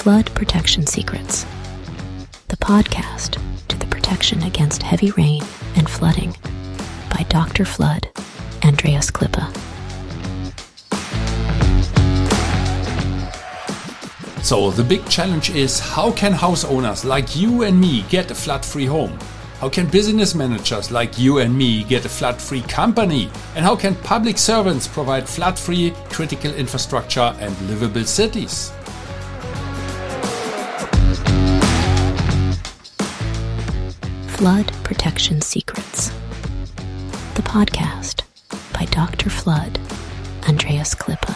Flood Protection Secrets, the podcast to the protection against heavy rain and flooding by Dr. Flood, Andreas Klippe. So, the big challenge is how can house owners like you and me get a flood free home? How can business managers like you and me get a flood free company? And how can public servants provide flood free critical infrastructure and livable cities? Flood Protection Secrets, the podcast by Dr. Flood, Andreas Klippe.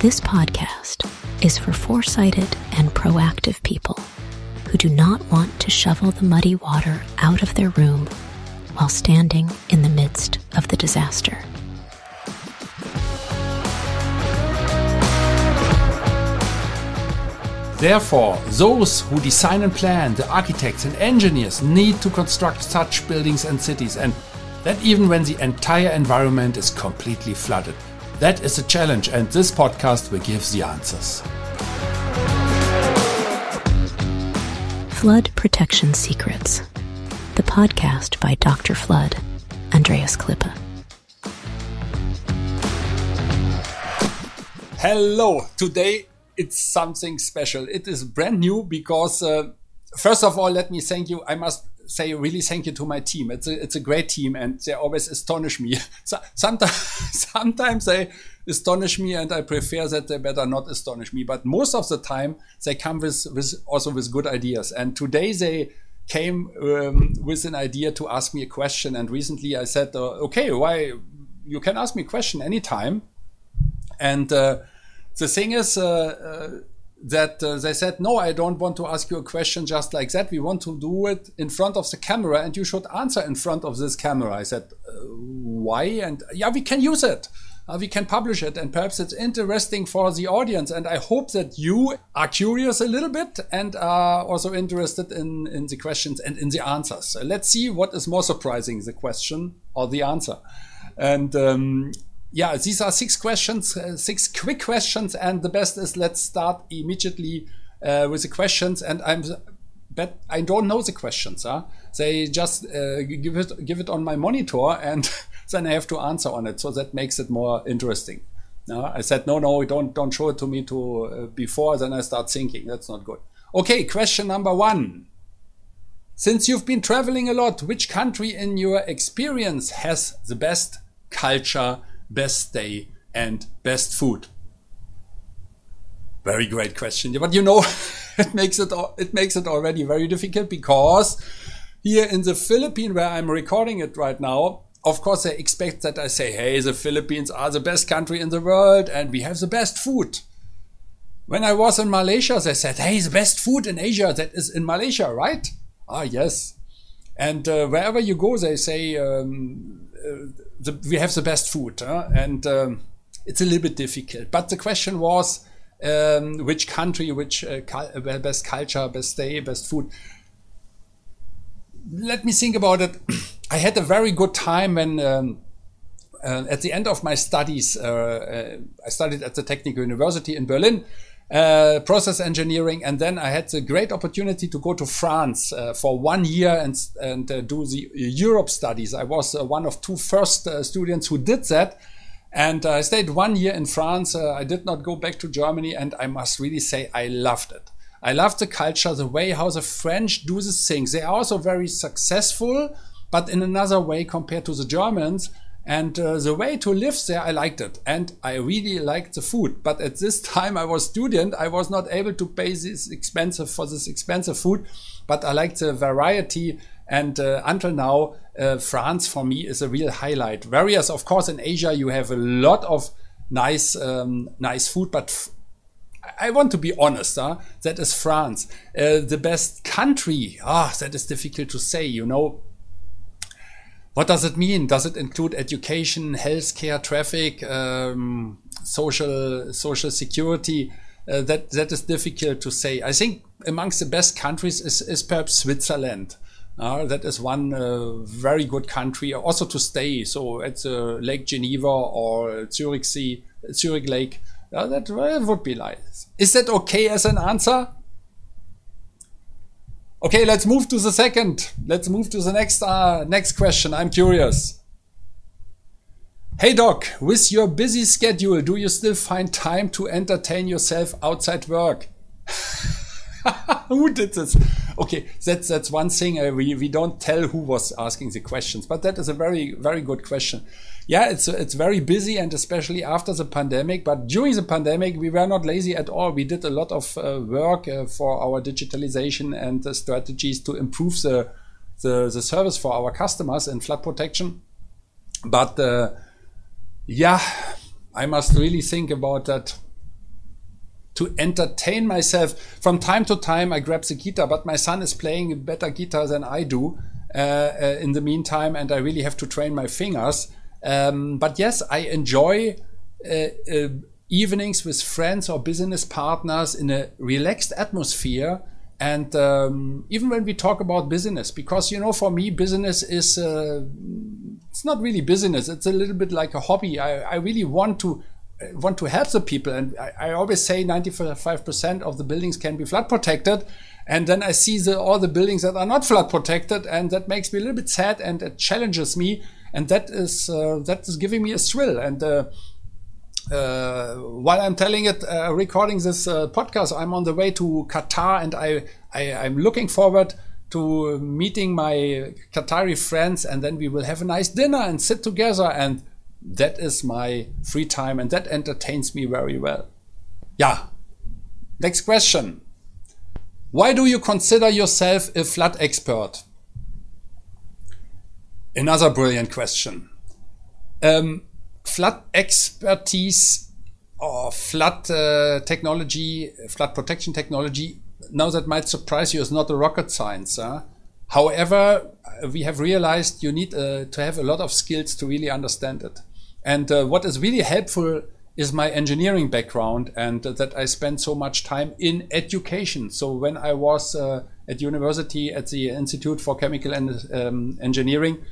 This podcast is for foresighted and proactive people who do not want to shovel the muddy water out of their room while standing in the midst of the disaster. Therefore, those who design and plan, the architects and engineers, need to construct such buildings and cities, and that even when the entire environment is completely flooded. That is a challenge, and this podcast will give the answers. Flood Protection Secrets, the podcast by Dr. Flood, Andreas Klippe. Hello, today it's something special. It is brand new because, uh, first of all, let me thank you. I must say really thank you to my team. It's a, it's a great team and they always astonish me. So, sometimes, sometimes they astonish me and I prefer that they better not astonish me. But most of the time they come with, with also with good ideas. And today they came um, with an idea to ask me a question. And recently I said, uh, okay, why you can ask me a question anytime. And uh, the thing is, uh, uh that uh, they said, no, I don't want to ask you a question just like that. We want to do it in front of the camera and you should answer in front of this camera. I said, why? And yeah, we can use it. Uh, we can publish it and perhaps it's interesting for the audience. And I hope that you are curious a little bit and are also interested in, in the questions and in the answers. So let's see what is more surprising, the question or the answer. And um, yeah, these are six questions, uh, six quick questions, and the best is let's start immediately uh, with the questions. And I'm bet I don't know the questions. Huh? They just uh, give it give it on my monitor, and then I have to answer on it. So that makes it more interesting. I said no, no, don't don't show it to me to uh, before. Then I start thinking that's not good. Okay, question number one. Since you've been traveling a lot, which country in your experience has the best culture? Best day and best food? Very great question. But you know, it makes it it makes it already very difficult because here in the Philippines, where I'm recording it right now, of course they expect that I say, "Hey, the Philippines are the best country in the world, and we have the best food." When I was in Malaysia, they said, "Hey, the best food in Asia that is in Malaysia, right?" Ah, yes. And uh, wherever you go, they say um, the, we have the best food, huh? and um, it's a little bit difficult. But the question was um, which country, which uh, uh best culture, best day, best food. Let me think about it. I had a very good time when. Um, uh, at the end of my studies, uh, uh I studied at the Technical University in Berlin, uh, process engineering, and then I had the great opportunity to go to France uh, for one year and and uh, do the Europe studies. I was uh, one of two first uh, students who did that, and I stayed one year in France. I did not go back to Germany, and I must really say I loved it. I love the culture, the way how the French do the things. They are also very successful, but in another way compared to the Germans. And uh, the way to live there, I liked it. And I really liked the food. But at this time, I was student. I was not able to pay this expensive for this expensive food. But I liked the variety. And uh, until now, uh, France for me is a real highlight. Whereas, of course, in Asia, you have a lot of nice, um, nice food. But I want to be honest, huh? that is France. Uh, the best country, ah, that is difficult to say, you know what does it mean? Does it include education, healthcare, traffic, um, social social security? Uh, that that is difficult to say. I think amongst the best countries is, is perhaps Switzerland. Uh, that is one uh, very good country also to stay. So at the Lake Geneva or Zurich Sea, Zurich Lake, Yeah, that would be nice. Is that okay as an answer? Okay, let's move to the second. Let's move to the next uh, next question. I'm curious. Hey doc, with your busy schedule, do you still find time to entertain yourself outside work? who did this? Okay, that's that's one thing. Uh, we we don't tell who was asking the questions, but that is a very very good question. Yeah, it's it's very busy, and especially after the pandemic. But during the pandemic, we were not lazy at all. We did a lot of uh, work uh, for our digitalization and the strategies to improve the, the the service for our customers in flood protection. But uh, yeah, I must really think about that to entertain myself. From time to time, I grab the guitar, but my son is playing a better guitar than I do uh, uh, in the meantime, and I really have to train my fingers. Um, but yes, I enjoy uh, uh evenings with friends or business partners in a relaxed atmosphere. And um, even when we talk about business, because you know, for me, business is uh, it's not really business. It's a little bit like a hobby. I, I really want to want to help the people. And I, I always say 95% of the buildings can be flood protected. And then I see the, all the buildings that are not flood protected, and that makes me a little bit sad, and it challenges me, and that is uh, that is giving me a thrill. And uh, uh, while I'm telling it, uh, recording this uh, podcast, I'm on the way to Qatar, and I, I I'm looking forward to meeting my Qatari friends, and then we will have a nice dinner and sit together and that is my free time and that entertains me very well. Yeah. Next question. Why do you consider yourself a flood expert? Another brilliant question. Um, flood expertise or flood uh, technology, flood protection technology, now that might surprise you, is not a rocket science. Huh? However, we have realized you need uh, to have a lot of skills to really understand it. And uh, what is really helpful is my engineering background and uh, that I spent so much time in education. So when I was uh, at university at the Institute for Chemical and, um, Engineering,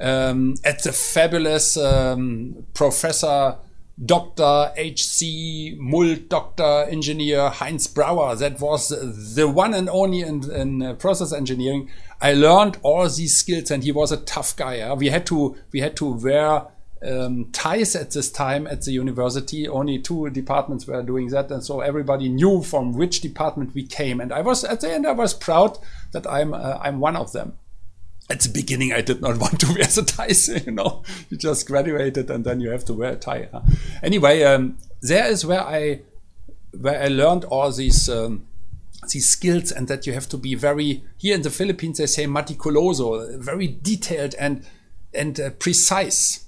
um, at the fabulous um, professor Dr. H.C. Mull, Dr. Engineer Heinz Brauer. That was the one and only in, in uh, process engineering. I learned all these skills, and he was a tough guy. We had to we had to wear um, ties at this time at the university. Only two departments were doing that, and so everybody knew from which department we came. And I was at the end, I was proud that I'm uh, I'm one of them. At the beginning, I did not want to wear the ties. You know, you just graduated and then you have to wear a tie. Huh? Anyway, um, there is where I where I learned all these. Um, these skills and that you have to be very here in the Philippines they say meticuloso, very detailed and and uh, precise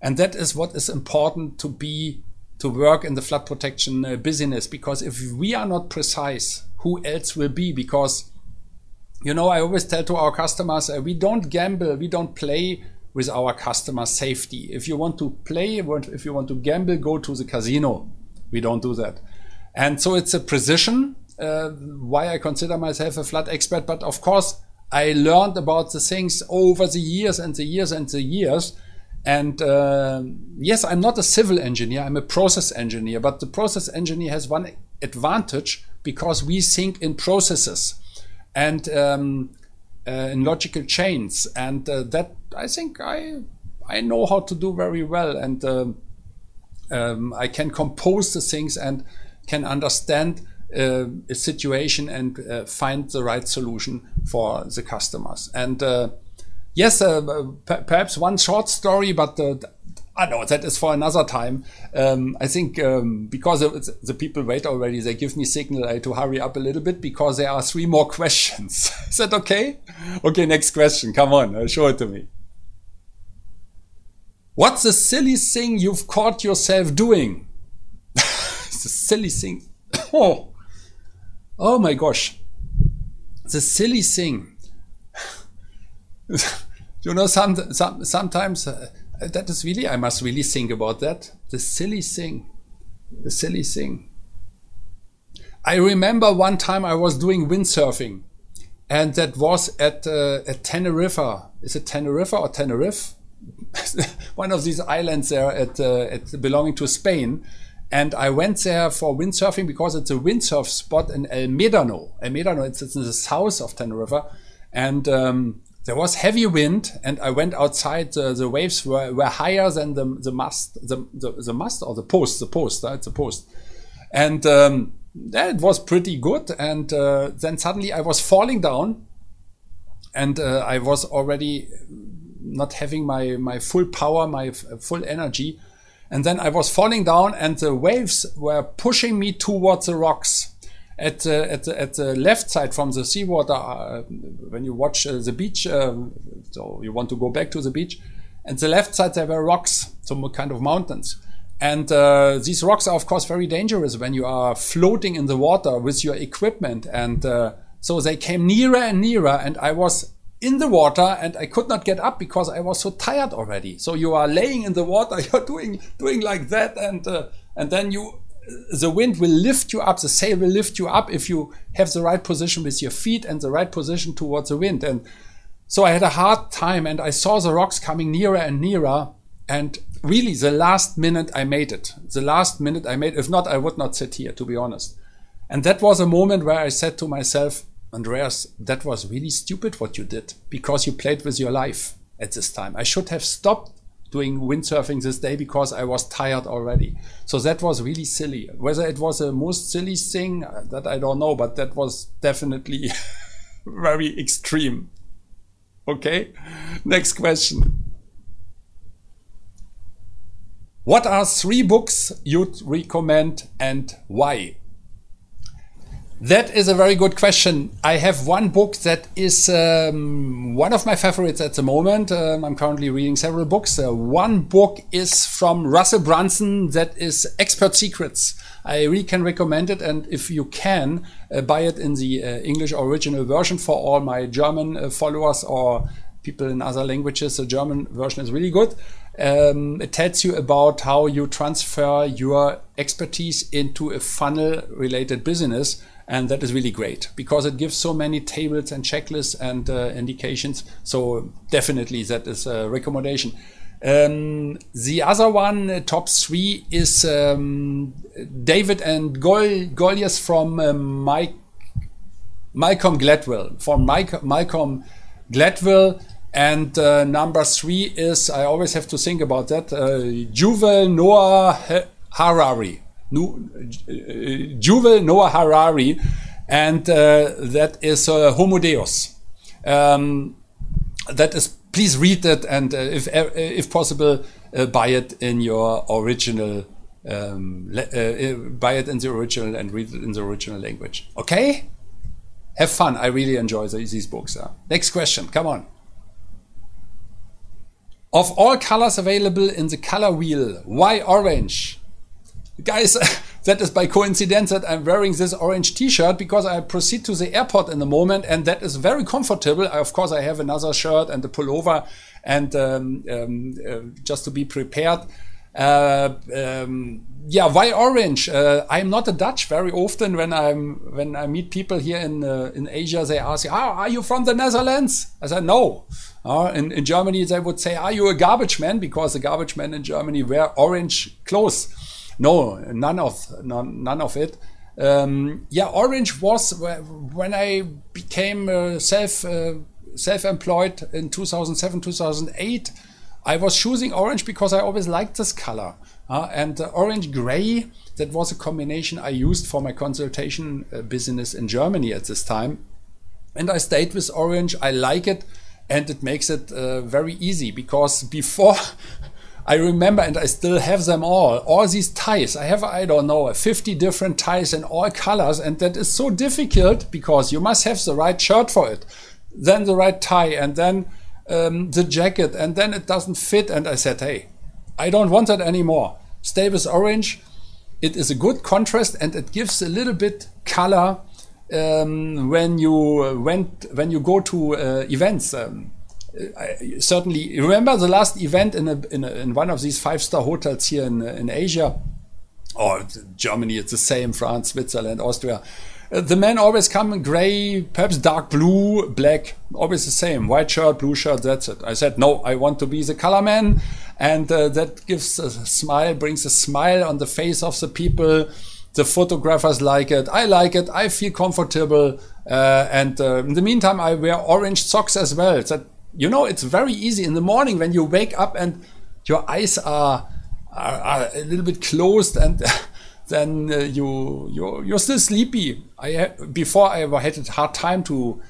and that is what is important to be to work in the flood protection uh, business because if we are not precise who else will be? Because you know i always tell to our customers uh, we don't gamble we don't play with our customer safety. If you want to play if you want to gamble go to the casino. We don't do that. And so it's a precision uh, why i consider myself a flood expert but of course i learned about the things over the years and the years and the years and uh, yes, I'm not a civil engineer, I'm a process engineer. But the process engineer has one advantage because we think in processes and um, uh, in logical chains. And uh, that I think I, I know how to do very well. And um, um, I can compose the things and can understand uh, a situation and uh, find the right solution for the customers. And uh, yes, uh, perhaps one short story, but uh, I know that is for another time. Um, I think um, because the people wait already, they give me signal uh, to hurry up a little bit because there are three more questions. is that okay? Okay, next question. Come on, uh, show it to me. What's the silly thing you've caught yourself doing? the silly thing. oh, oh my gosh. The silly thing. you know, some, some, sometimes uh, that is really, I must really think about that. The silly thing, the silly thing. I remember one time I was doing windsurfing, and that was at uh, at Tenerife. Is it Tenerife or Tenerife? one of these islands there at, uh, at belonging to Spain. And I went there for windsurfing because it's a windsurf spot in El Médano. El Médano, it's, it's in the south of Tenerife. And um, there was heavy wind and I went outside. Uh, the waves were, were higher than the, the mast, the, the, the mast or the post, the post, it's a post. And um, that was pretty good. And uh, then suddenly I was falling down and uh, I was already not having my, my full power, my full energy. And then I was falling down and the waves were pushing me towards the rocks at the, at the, at the left side from the seawater, uh, when you watch uh, the beach, um, so you want to go back to the beach, and the left side there were rocks, some kind of mountains. And uh, these rocks are, of course, very dangerous when you are floating in the water with your equipment. And uh, so they came nearer and nearer, and I was in the water and I could not get up because I was so tired already. So you are laying in the water, you're doing doing like that, and uh, and then you the wind will lift you up, the sail will lift you up if you have the right position with your feet and the right position towards the wind. And so I had a hard time and I saw the rocks coming nearer and nearer. And really, the last minute I made it. The last minute I made, if not, I would not sit here, to be honest. And that was a moment where I said to myself, Andreas, that was really stupid what you did because you played with your life at this time. I should have stopped doing windsurfing this day because I was tired already. So that was really silly. Whether it was the most silly thing uh, that I don't know, but that was definitely very extreme. Okay, next question. What are three books you'd recommend and why? That is a very good question. I have one book that is um, one of my favorites at the moment. Um, I'm currently reading several books. Uh, one book is from Russell Brunson that is Expert Secrets. I really can recommend it. And if you can, uh, buy it in the uh, English original version for all my German uh, followers or people in other languages. The German version is really good. Um, it tells you about how you transfer your expertise into a funnel related business and that is really great because it gives so many tables and checklists and uh, indications. So definitely that is a recommendation. Um, the other one, uh, top three, is um, David and Gol- Goliath from uh, Mike, Malcolm Gladwell. From Mike, Malcolm Gladwell. And uh, number three is, I always have to think about that, uh, Yuval Noah Harari. Yuval Noah Harari, and uh, that is uh, Homo Deus. Um, that is, please read it, and uh, if uh, if possible, uh, buy it in your original. Um, uh, buy it in the original and read it in the original language. Okay, have fun. I really enjoy the, these books. Next question. Come on. Of all colors available in the color wheel, why orange? Guys, that is by coincidence that I'm wearing this orange t-shirt because I proceed to the airport in the moment and that is very comfortable. Of course, I have another shirt and a pullover and um, um, uh, just to be prepared. Uh, um, yeah, why orange? Uh, I'm not a Dutch. Very often when I'm when I meet people here in uh, in Asia, they ask, "Ah, are you from the Netherlands?" I said, "No." Uh, in, in Germany, they would say, "Are you a garbage man?" Because the garbage men in Germany wear orange clothes. No, none of none, none of it. Um, yeah, Orange was when I became uh, self uh, self-employed in 2007 2008. I was choosing orange because I always liked this color. Uh, and orange gray, that was a combination I used for my consultation uh, business in Germany at this time. And I stayed with orange. I like it and it makes it uh, very easy because before I remember and I still have them all. All these ties. I have, I don't know, 50 different ties in all colors. And that is so difficult because you must have the right shirt for it, then the right tie, and then um, the jacket, and then it doesn't fit. And I said, hey, I don't want that anymore. Stay with orange. It is a good contrast and it gives a little bit color um, when you went when you go to uh, events. Um, I certainly remember the last event in, a, in, a, in one of these five star hotels here in, in Asia or Germany, it's the same, France, Switzerland, Austria. Uh, the men always come in gray, perhaps dark blue, black, always the same. White shirt, blue shirt, that's it. I said, no, I want to be the color man. And uh, that gives a smile, brings a smile on the face of the people. The photographers like it. I like it. I feel comfortable. Uh, and uh, in the meantime, I wear orange socks as well. That, you know, it's very easy in the morning when you wake up and your eyes are, are, are a little bit closed and then uh, you you're, you're still sleepy. I before I ever had a hard time to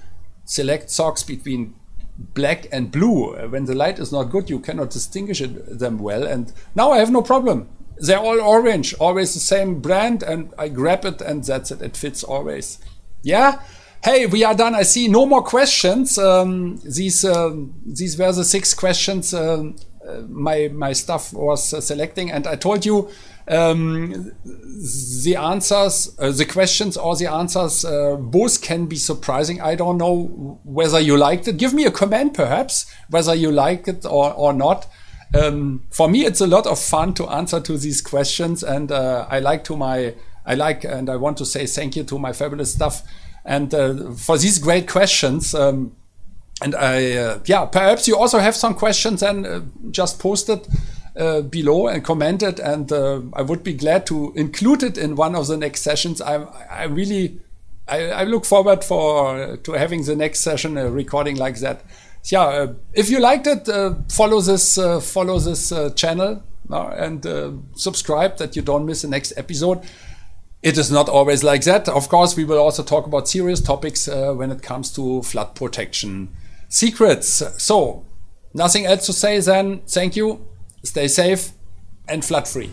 select socks between black and blue. When the light is not good, you cannot distinguish it, them well. And now I have no problem. They're all orange, always the same brand, and I grab it, and that's it. It fits always. Yeah. Hey, we are done. I see no more questions. Um, these um, these were the six questions um, uh, my my staff was uh, selecting, and I told you um, the answers, uh, the questions or the answers, uh, both can be surprising. I don't know whether you liked it. Give me a comment, perhaps, whether you like it or, or not. Um, for me, it's a lot of fun to answer to these questions, and uh, I like to my, I like, and I want to say thank you to my fabulous staff, and uh, for these great questions. Um, and I, uh, yeah, perhaps you also have some questions, and uh, just post it uh, below and comment it, and uh, I would be glad to include it in one of the next sessions. I, I really, I, I look forward for to having the next session a recording like that. Yeah, uh, if you liked it, uh, follow this uh, follow this channel and subscribe that you don't miss the next episode. It is not always like that. Of course, we will also talk about serious topics uh, when it comes to flood protection secrets. So, nothing else to say then. Thank you Stay safe and flood free.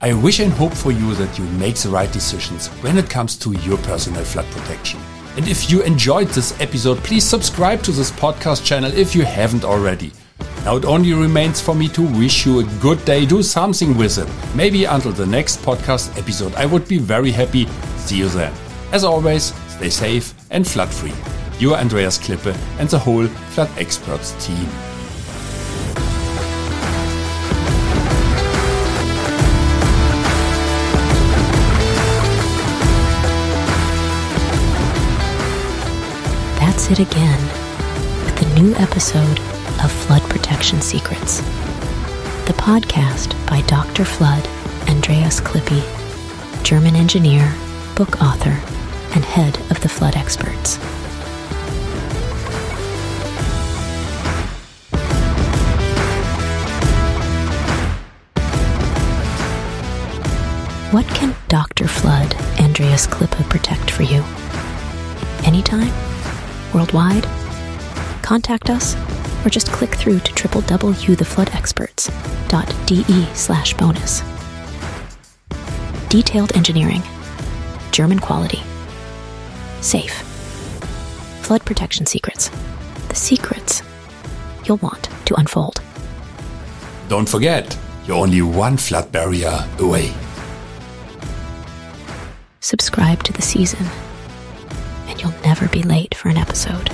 I wish and hope for you that you make the right decisions when it comes to your personal flood protection. And if you enjoyed this episode, please subscribe to this podcast channel if you haven't already. Now it only remains for me to wish you a good day, do something with it. Maybe until the next podcast episode, I would be very happy. See you then. As always, stay safe and flood free your Andreas Klippe and the whole Flood Experts team. That's it again with the new episode of Flood Protection Secrets, the podcast by Dr. Flood Andreas Klippe, German engineer, book author, and head of the flood experts. What can Dr. Flood Andreas Klippe protect for you? Anytime? Worldwide? Contact us or just click through to www.thefloodexperts.de slash bonus. Detailed engineering. German quality. Safe. Flood protection secrets. The secrets you'll want to unfold. Don't forget, you're only one flood barrier away subscribe to the season, and you'll never be late for an episode.